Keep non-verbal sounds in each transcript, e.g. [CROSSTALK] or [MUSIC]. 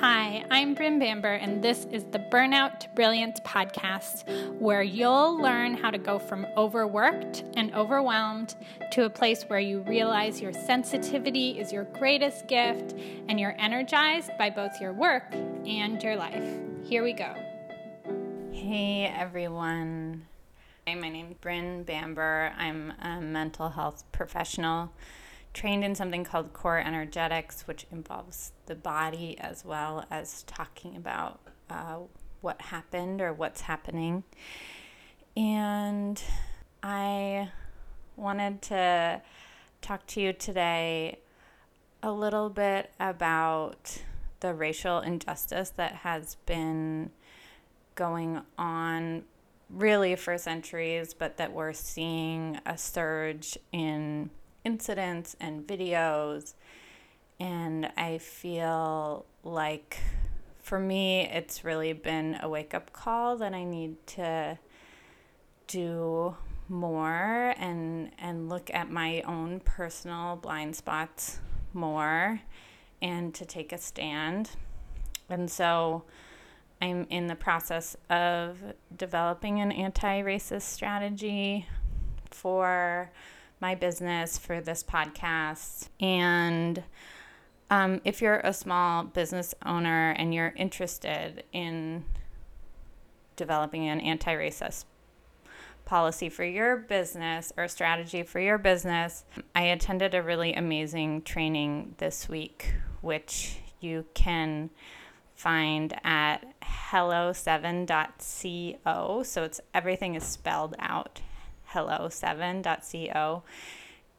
Hi, I'm Bryn Bamber, and this is the Burnout to Brilliance podcast, where you'll learn how to go from overworked and overwhelmed to a place where you realize your sensitivity is your greatest gift and you're energized by both your work and your life. Here we go. Hey everyone. Hey, my name's Bryn Bamber. I'm a mental health professional trained in something called core energetics, which involves the body as well as talking about uh, what happened or what's happening. And I wanted to talk to you today a little bit about the racial injustice that has been going on really for centuries, but that we're seeing a surge in incidents and videos. And I feel like for me, it's really been a wake up call that I need to do more and and look at my own personal blind spots more and to take a stand. And so I'm in the process of developing an anti-racist strategy for my business for this podcast. And um, if you're a small business owner and you're interested in developing an anti racist policy for your business or strategy for your business, I attended a really amazing training this week, which you can find at hello7.co. So it's everything is spelled out hello7.co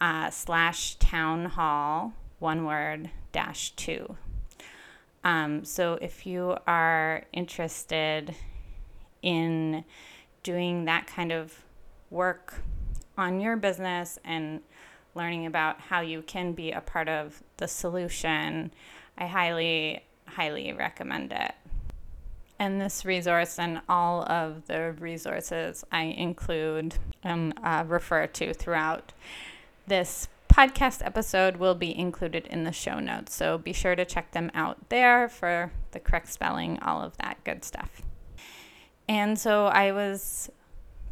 uh, slash town hall, one word, dash two. Um, so if you are interested in doing that kind of work on your business and learning about how you can be a part of the solution, I highly, highly recommend it. And this resource and all of the resources I include and uh, refer to throughout this podcast episode will be included in the show notes. So be sure to check them out there for the correct spelling, all of that good stuff. And so I was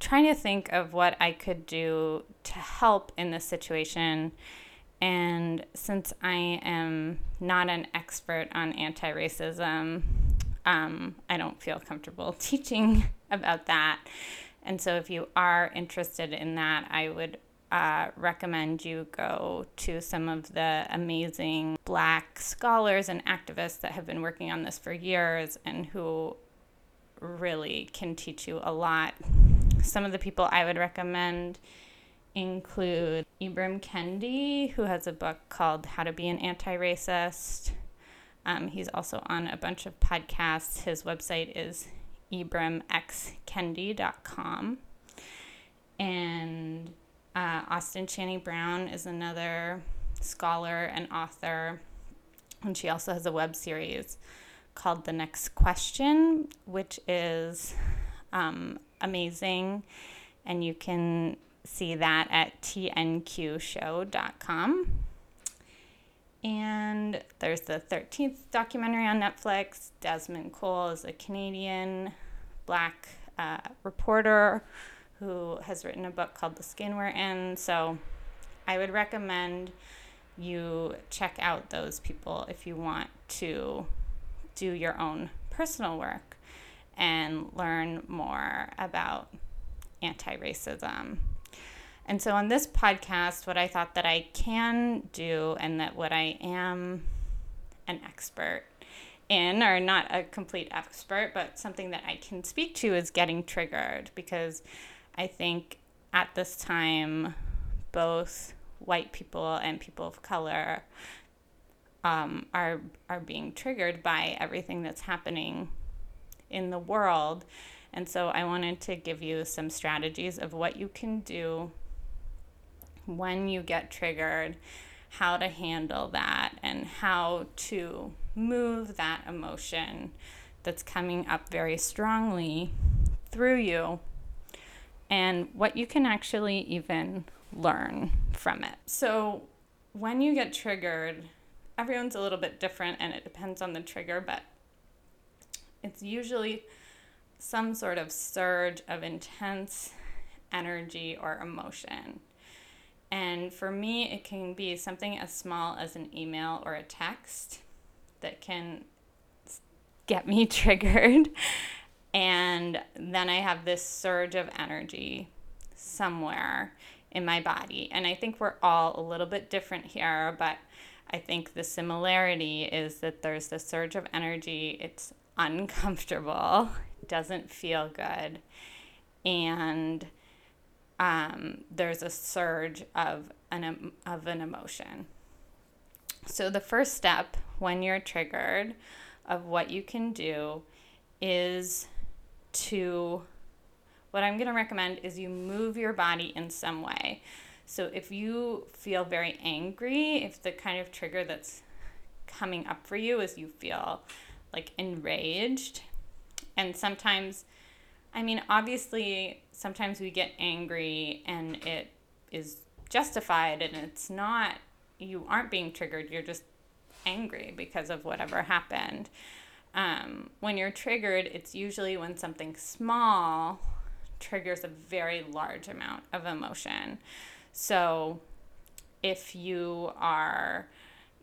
trying to think of what I could do to help in this situation. And since I am not an expert on anti racism, um, I don't feel comfortable [LAUGHS] teaching about that. And so, if you are interested in that, I would uh, recommend you go to some of the amazing black scholars and activists that have been working on this for years and who really can teach you a lot. Some of the people I would recommend include Ibram Kendi, who has a book called How to Be an Anti Racist. Um, he's also on a bunch of podcasts. His website is ibramxkendi.com. And uh, Austin Channing Brown is another scholar and author. And she also has a web series called The Next Question, which is um, amazing. And you can see that at tnqshow.com. And there's the 13th documentary on Netflix. Desmond Cole is a Canadian black uh, reporter who has written a book called The Skin We're In. So I would recommend you check out those people if you want to do your own personal work and learn more about anti racism. And so on this podcast, what I thought that I can do and that what I am an expert in, or not a complete expert, but something that I can speak to is getting triggered because I think at this time, both white people and people of color um, are are being triggered by everything that's happening in the world. And so I wanted to give you some strategies of what you can do when you get triggered, how to handle that, and how to move that emotion that's coming up very strongly through you, and what you can actually even learn from it. So, when you get triggered, everyone's a little bit different and it depends on the trigger, but it's usually some sort of surge of intense energy or emotion. And for me, it can be something as small as an email or a text that can get me [LAUGHS] triggered. And then I have this surge of energy somewhere in my body. And I think we're all a little bit different here, but I think the similarity is that there's the surge of energy. It's uncomfortable, [LAUGHS] doesn't feel good, and um, there's a surge of an of an emotion. So the first step when you're triggered of what you can do is to what I'm going to recommend is you move your body in some way. So if you feel very angry, if the kind of trigger that's coming up for you is you feel like enraged, and sometimes, I mean, obviously, sometimes we get angry and it is justified and it's not, you aren't being triggered, you're just angry because of whatever happened. Um, when you're triggered, it's usually when something small triggers a very large amount of emotion. So if you are,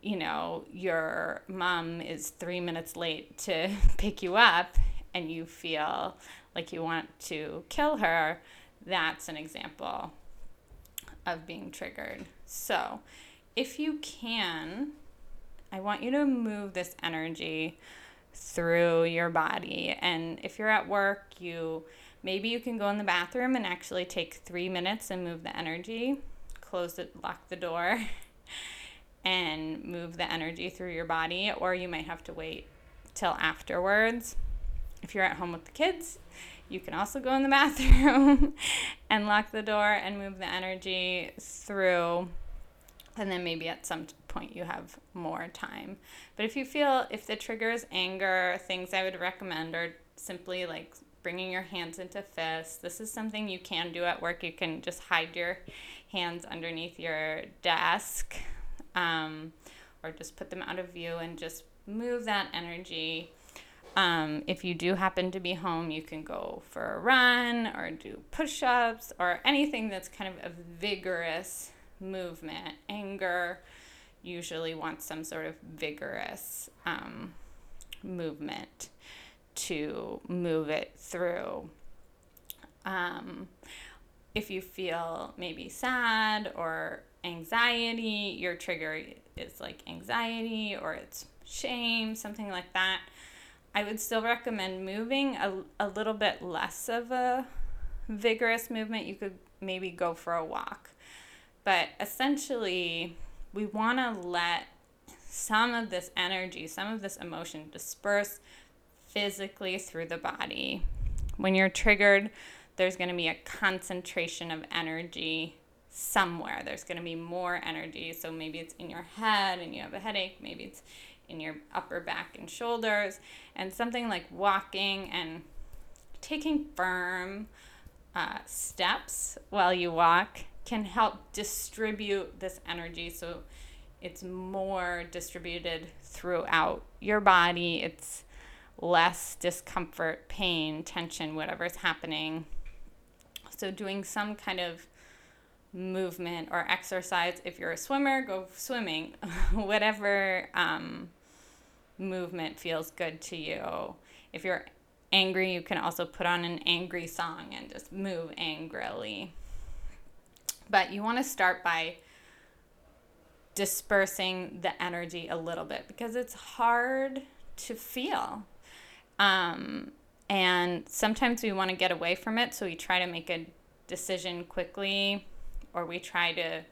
you know, your mom is three minutes late to [LAUGHS] pick you up and you feel like you want to kill her, that's an example of being triggered. So if you can, I want you to move this energy through your body. And if you're at work, you maybe you can go in the bathroom and actually take three minutes and move the energy, close it, lock the door, [LAUGHS] and move the energy through your body. Or you might have to wait till afterwards. If you're at home with the kids, you can also go in the [LAUGHS] bathroom and lock the door and move the energy through. And then maybe at some point you have more time. But if you feel if the trigger is anger, things I would recommend are simply like bringing your hands into fists. This is something you can do at work. You can just hide your hands underneath your desk um, or just put them out of view and just move that energy. Um, if you do happen to be home, you can go for a run or do push ups or anything that's kind of a vigorous movement. Anger usually wants some sort of vigorous um, movement to move it through. Um, if you feel maybe sad or anxiety, your trigger is like anxiety or it's shame, something like that. I would still recommend moving a, a little bit less of a vigorous movement. You could maybe go for a walk. But essentially, we want to let some of this energy, some of this emotion disperse physically through the body. When you're triggered, there's going to be a concentration of energy somewhere. There's going to be more energy. So maybe it's in your head and you have a headache. Maybe it's in your upper back and shoulders. And something like walking and taking firm uh, steps while you walk can help distribute this energy so it's more distributed throughout your body. It's less discomfort, pain, tension, whatever's happening. So, doing some kind of movement or exercise. If you're a swimmer, go swimming. [LAUGHS] Whatever um, movement feels good to you. If you're angry, you can also put on an angry song and just move angrily. But you want to start by dispersing the energy a little bit because it's hard to feel. Um, and sometimes we want to get away from it, so we try to make a decision quickly, or we try to,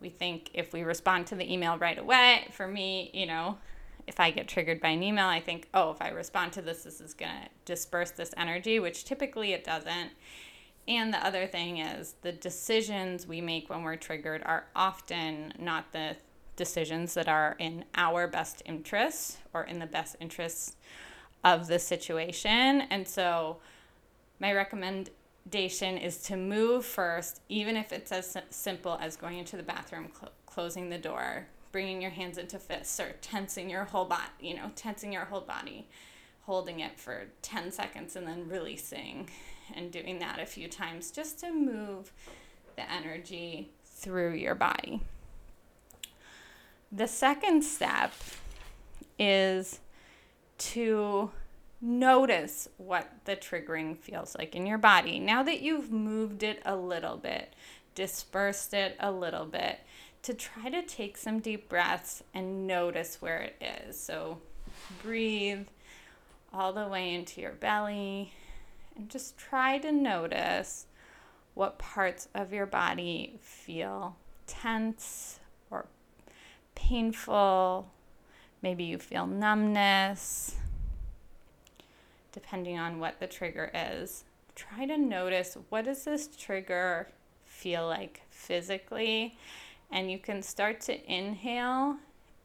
we think if we respond to the email right away, for me, you know, if I get triggered by an email, I think, oh, if I respond to this, this is going to disperse this energy, which typically it doesn't. And the other thing is the decisions we make when we're triggered are often not the decisions that are in our best interests or in the best interests of the situation. And so, my recommendation is to move first, even if it's as simple as going into the bathroom, cl- closing the door, bringing your hands into fists or tensing your whole body, you know, tensing your whole body, holding it for 10 seconds and then releasing and doing that a few times just to move the energy through your body. The second step is to notice what the triggering feels like in your body. Now that you've moved it a little bit, dispersed it a little bit, to try to take some deep breaths and notice where it is. So breathe all the way into your belly and just try to notice what parts of your body feel tense or painful. Maybe you feel numbness depending on what the trigger is. Try to notice what does this trigger feel like physically and you can start to inhale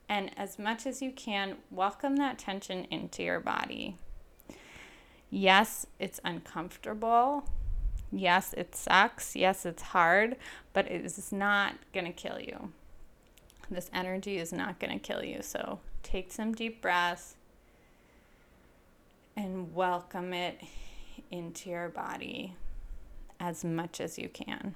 and as much as you can welcome that tension into your body. Yes, it's uncomfortable. Yes, it sucks. Yes, it's hard, but it is not going to kill you. This energy is not going to kill you. So take some deep breaths and welcome it into your body as much as you can.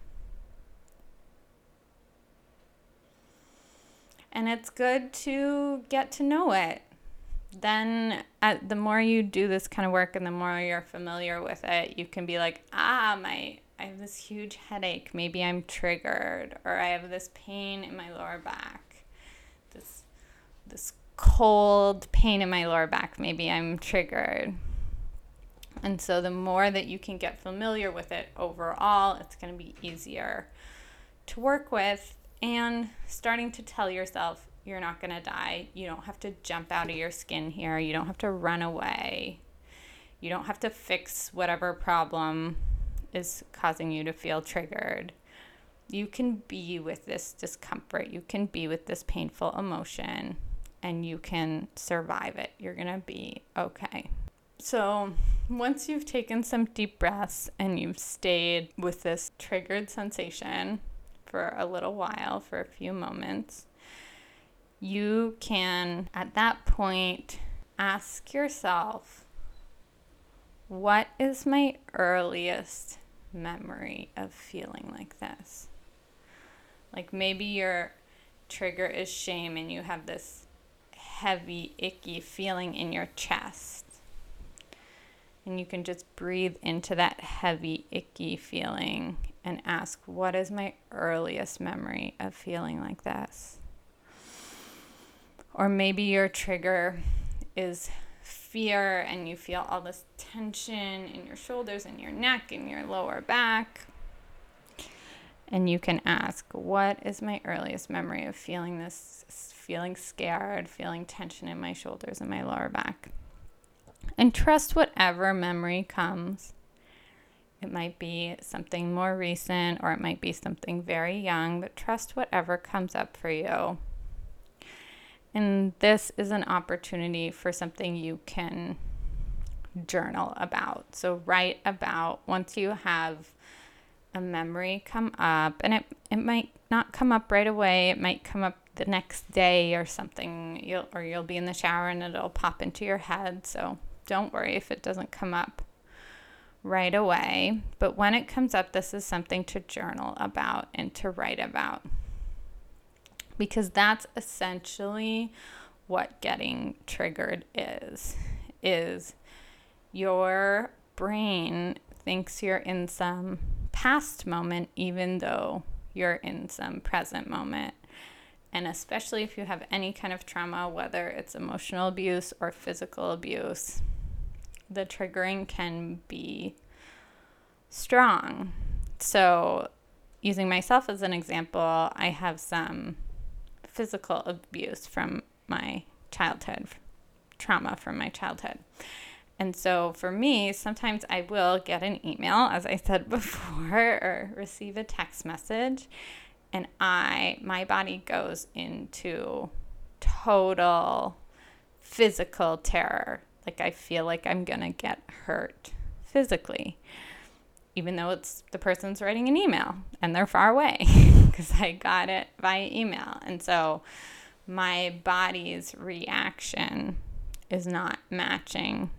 And it's good to get to know it. Then, uh, the more you do this kind of work and the more you're familiar with it, you can be like, ah, my, I have this huge headache. Maybe I'm triggered, or I have this pain in my lower back. This, this cold pain in my lower back. Maybe I'm triggered. And so the more that you can get familiar with it overall, it's going to be easier to work with and starting to tell yourself you're not going to die. You don't have to jump out of your skin here. You don't have to run away. You don't have to fix whatever problem is causing you to feel triggered. You can be with this discomfort. You can be with this painful emotion and you can survive it. You're going to be okay. So, once you've taken some deep breaths and you've stayed with this triggered sensation for a little while, for a few moments, you can at that point ask yourself, what is my earliest memory of feeling like this? Like maybe your trigger is shame and you have this heavy, icky feeling in your chest. And you can just breathe into that heavy, icky feeling and ask, What is my earliest memory of feeling like this? Or maybe your trigger is fear and you feel all this tension in your shoulders and your neck and your lower back. And you can ask, What is my earliest memory of feeling this feeling scared, feeling tension in my shoulders and my lower back. And trust whatever memory comes. It might be something more recent or it might be something very young, but trust whatever comes up for you. And this is an opportunity for something you can journal about. So, write about once you have a memory come up, and it, it might not come up right away, it might come up the next day or something you'll or you'll be in the shower and it'll pop into your head so don't worry if it doesn't come up right away. But when it comes up this is something to journal about and to write about. Because that's essentially what getting triggered is is your brain thinks you're in some past moment even though you're in some present moment. And especially if you have any kind of trauma, whether it's emotional abuse or physical abuse, the triggering can be strong. So, using myself as an example, I have some physical abuse from my childhood, trauma from my childhood. And so for me, sometimes I will get an email, as I said [LAUGHS] before, or receive a text message, and I my body goes into total physical terror. Like I feel like I'm going to get hurt physically. Even though it's the person's writing an email and they're far away [LAUGHS] because I got it via email. And so my body's reaction is not matching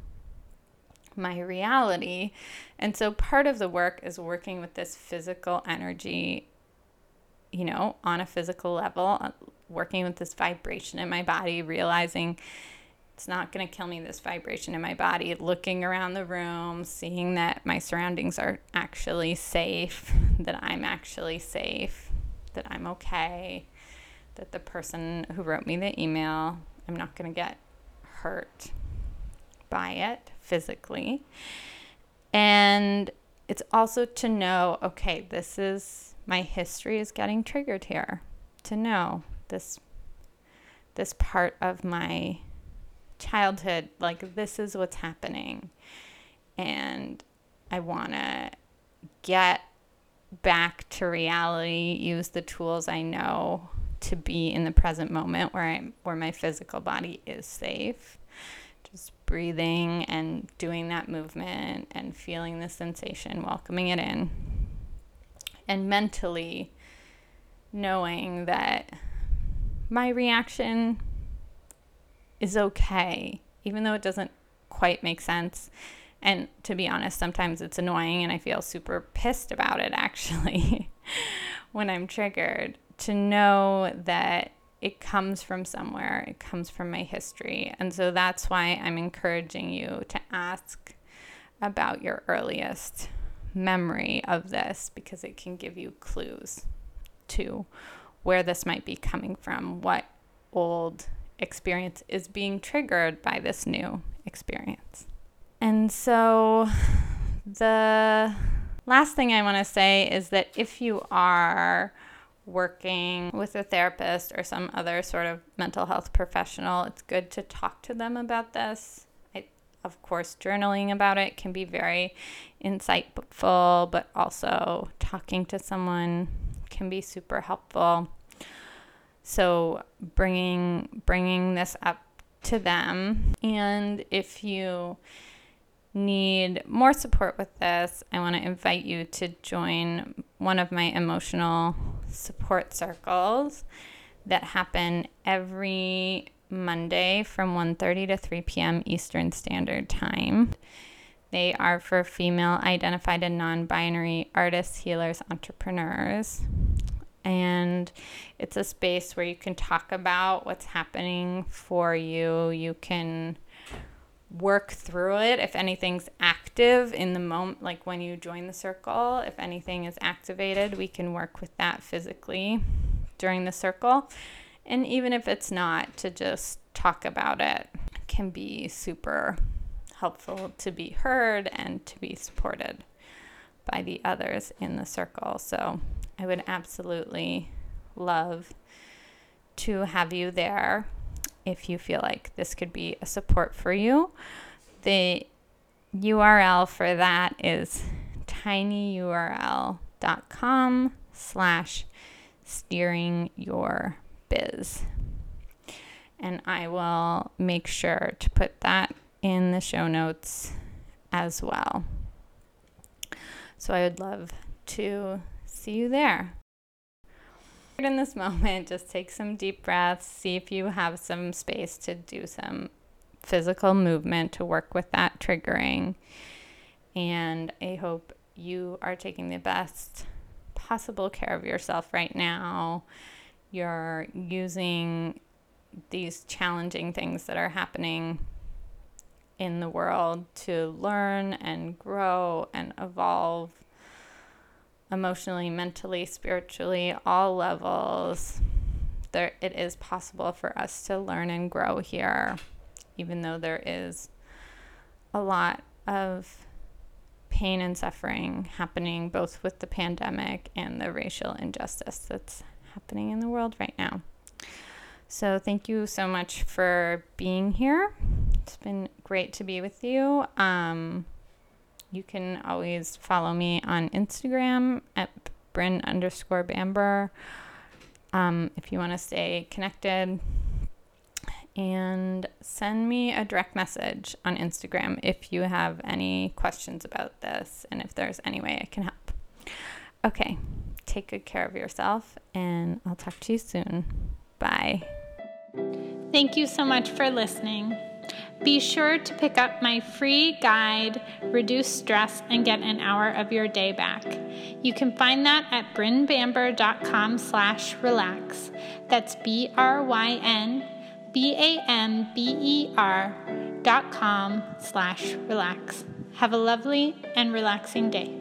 my reality. And so part of the work is working with this physical energy, you know, on a physical level, working with this vibration in my body, realizing it's not going to kill me, this vibration in my body, looking around the room, seeing that my surroundings are actually safe, [LAUGHS] that I'm actually safe, that I'm okay, that the person who wrote me the email, I'm not going to get hurt by it physically. And it's also to know okay, this is my history is getting triggered here. To know this this part of my childhood like this is what's happening. And I want to get back to reality, use the tools I know to be in the present moment where I where my physical body is safe just breathing and doing that movement and feeling the sensation, welcoming it in. And mentally knowing that my reaction is okay, even though it doesn't quite make sense. And to be honest, sometimes it's annoying and I feel super pissed about it [LAUGHS] actually when I'm triggered. To know that it comes from somewhere, it comes from my history. And so that's why I'm encouraging you to ask about your earliest memory of this because it can give you clues to where this might be coming from, what old experience is being triggered by this new experience. And so the last thing I want to say is that if you are working with a therapist or some other sort of mental health professional, it's good to talk to them about this. Of course, journaling about it can be very insightful, but also talking to someone can be super helpful. So bringing bringing this up to them, and if you need more support with this, I want to invite you to join one of my emotional support circles that happen every Monday from 1:30 to 3 p.m. Eastern Standard Time. They are for female identified and non-binary artists, healers, entrepreneurs. And it's a space where you can talk about what's happening for you. You can work through it. If anything's active in the moment like when you join the circle if anything is activated we can work with that physically during the circle. And even if it's not to just talk about it can be super helpful to be heard and to be supported by the others in the circle. So i would absolutely love to have you there if you feel like this could be a support for you. The URL for that is tinyurl.com slash steering your biz. And I will make sure to put that in the show notes as well. So I would love to see you there in this [LAUGHS] moment, just take some deep breaths, see if you have some space to do some physical movement to work with that triggering. And I hope you are taking the best possible care of yourself right now. You're using these challenging things that are happening in the world to learn and grow and evolve emotionally, mentally, spiritually, all levels. There, it is possible for us to learn and grow here, even though there is a lot of pain and suffering happening both with the pandemic and the racial injustice that's happening in the world right now. So, thank you so much for being here. It's been great to be with you. Um, you can always follow me on Instagram at Bryn underscore Bamber um, if you want to stay connected. And send me a direct message on Instagram if you have any questions about this and if there's any way I can help. Okay, take good care of yourself, and I'll talk to you soon. Bye. Thank you so much for listening. Be sure to pick up my free guide, Reduce Stress and Get an Hour of Your Day Back. You can find that at brynbamber.com slash relax. That's B-R-Y-N B-A-M-B-E-R dot com slash relax. Have a lovely and relaxing day.